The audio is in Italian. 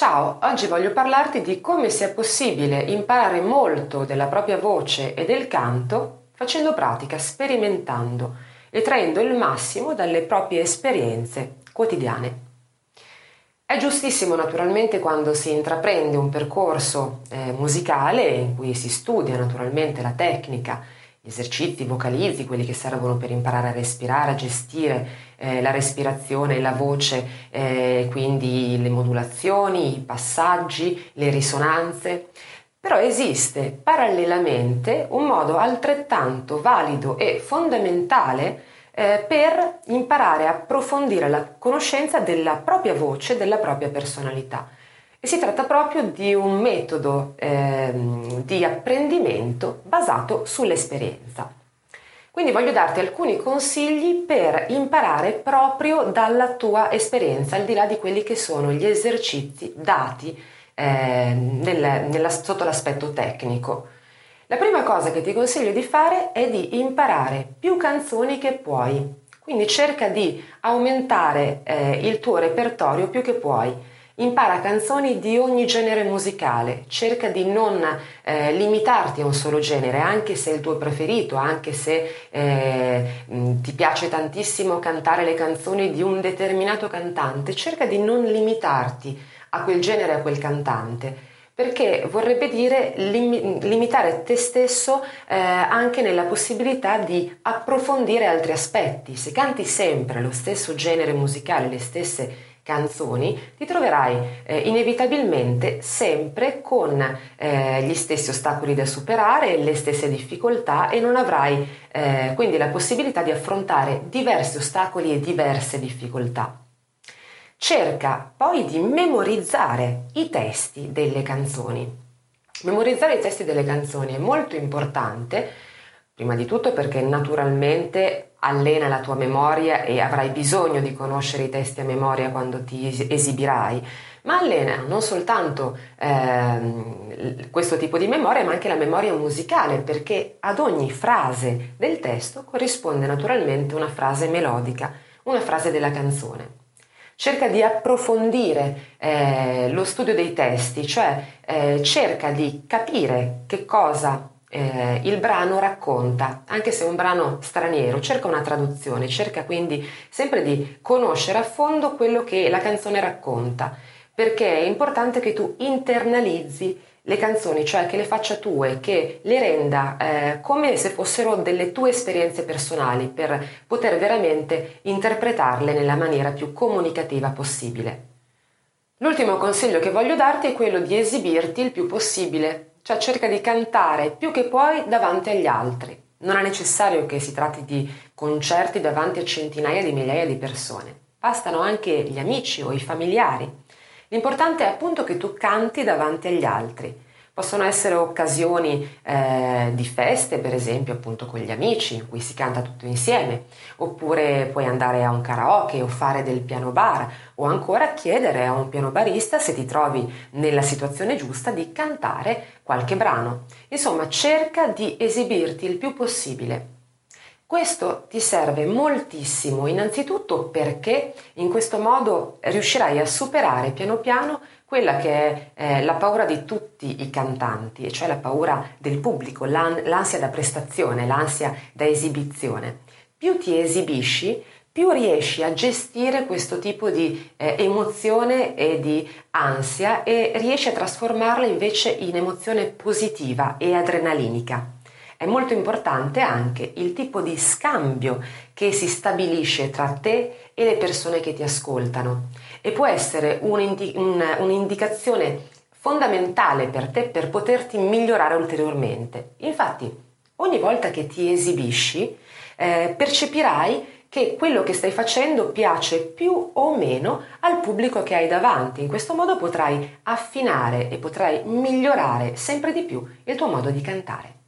Ciao, oggi voglio parlarti di come sia possibile imparare molto della propria voce e del canto facendo pratica, sperimentando e traendo il massimo dalle proprie esperienze quotidiane. È giustissimo naturalmente quando si intraprende un percorso eh, musicale in cui si studia naturalmente la tecnica, gli esercizi vocalizzi, quelli che servono per imparare a respirare, a gestire eh, la respirazione la voce, eh, quindi le modulazioni, i passaggi, le risonanze. Però esiste parallelamente un modo altrettanto valido e fondamentale eh, per imparare a approfondire la conoscenza della propria voce, della propria personalità. E si tratta proprio di un metodo eh, di apprendimento basato sull'esperienza. Quindi voglio darti alcuni consigli per imparare proprio dalla tua esperienza, al di là di quelli che sono gli esercizi dati eh, nel, nella, sotto l'aspetto tecnico. La prima cosa che ti consiglio di fare è di imparare più canzoni che puoi. Quindi cerca di aumentare eh, il tuo repertorio più che puoi impara canzoni di ogni genere musicale, cerca di non eh, limitarti a un solo genere, anche se è il tuo preferito, anche se eh, ti piace tantissimo cantare le canzoni di un determinato cantante, cerca di non limitarti a quel genere, a quel cantante perché vorrebbe dire lim- limitare te stesso eh, anche nella possibilità di approfondire altri aspetti. Se canti sempre lo stesso genere musicale, le stesse canzoni, ti troverai eh, inevitabilmente sempre con eh, gli stessi ostacoli da superare, le stesse difficoltà e non avrai eh, quindi la possibilità di affrontare diversi ostacoli e diverse difficoltà. Cerca poi di memorizzare i testi delle canzoni. Memorizzare i testi delle canzoni è molto importante, prima di tutto perché naturalmente allena la tua memoria e avrai bisogno di conoscere i testi a memoria quando ti esibirai, ma allena non soltanto eh, questo tipo di memoria, ma anche la memoria musicale, perché ad ogni frase del testo corrisponde naturalmente una frase melodica, una frase della canzone. Cerca di approfondire eh, lo studio dei testi, cioè eh, cerca di capire che cosa eh, il brano racconta, anche se è un brano straniero, cerca una traduzione, cerca quindi sempre di conoscere a fondo quello che la canzone racconta, perché è importante che tu internalizzi le canzoni, cioè che le faccia tue, che le renda eh, come se fossero delle tue esperienze personali per poter veramente interpretarle nella maniera più comunicativa possibile. L'ultimo consiglio che voglio darti è quello di esibirti il più possibile cioè cerca di cantare più che puoi davanti agli altri. Non è necessario che si tratti di concerti davanti a centinaia di migliaia di persone, bastano anche gli amici o i familiari. L'importante è appunto che tu canti davanti agli altri. Possono essere occasioni eh, di feste, per esempio appunto con gli amici, in cui si canta tutto insieme, oppure puoi andare a un karaoke o fare del piano bar, o ancora chiedere a un piano barista se ti trovi nella situazione giusta di cantare qualche brano. Insomma, cerca di esibirti il più possibile. Questo ti serve moltissimo, innanzitutto perché in questo modo riuscirai a superare piano piano quella che è eh, la paura di tutti i cantanti, cioè la paura del pubblico, l'an- l'ansia da prestazione, l'ansia da esibizione. Più ti esibisci, più riesci a gestire questo tipo di eh, emozione e di ansia e riesci a trasformarla invece in emozione positiva e adrenalinica. È molto importante anche il tipo di scambio che si stabilisce tra te e le persone che ti ascoltano e può essere un'indi- un, un'indicazione fondamentale per te per poterti migliorare ulteriormente. Infatti, ogni volta che ti esibisci, eh, percepirai che quello che stai facendo piace più o meno al pubblico che hai davanti. In questo modo potrai affinare e potrai migliorare sempre di più il tuo modo di cantare.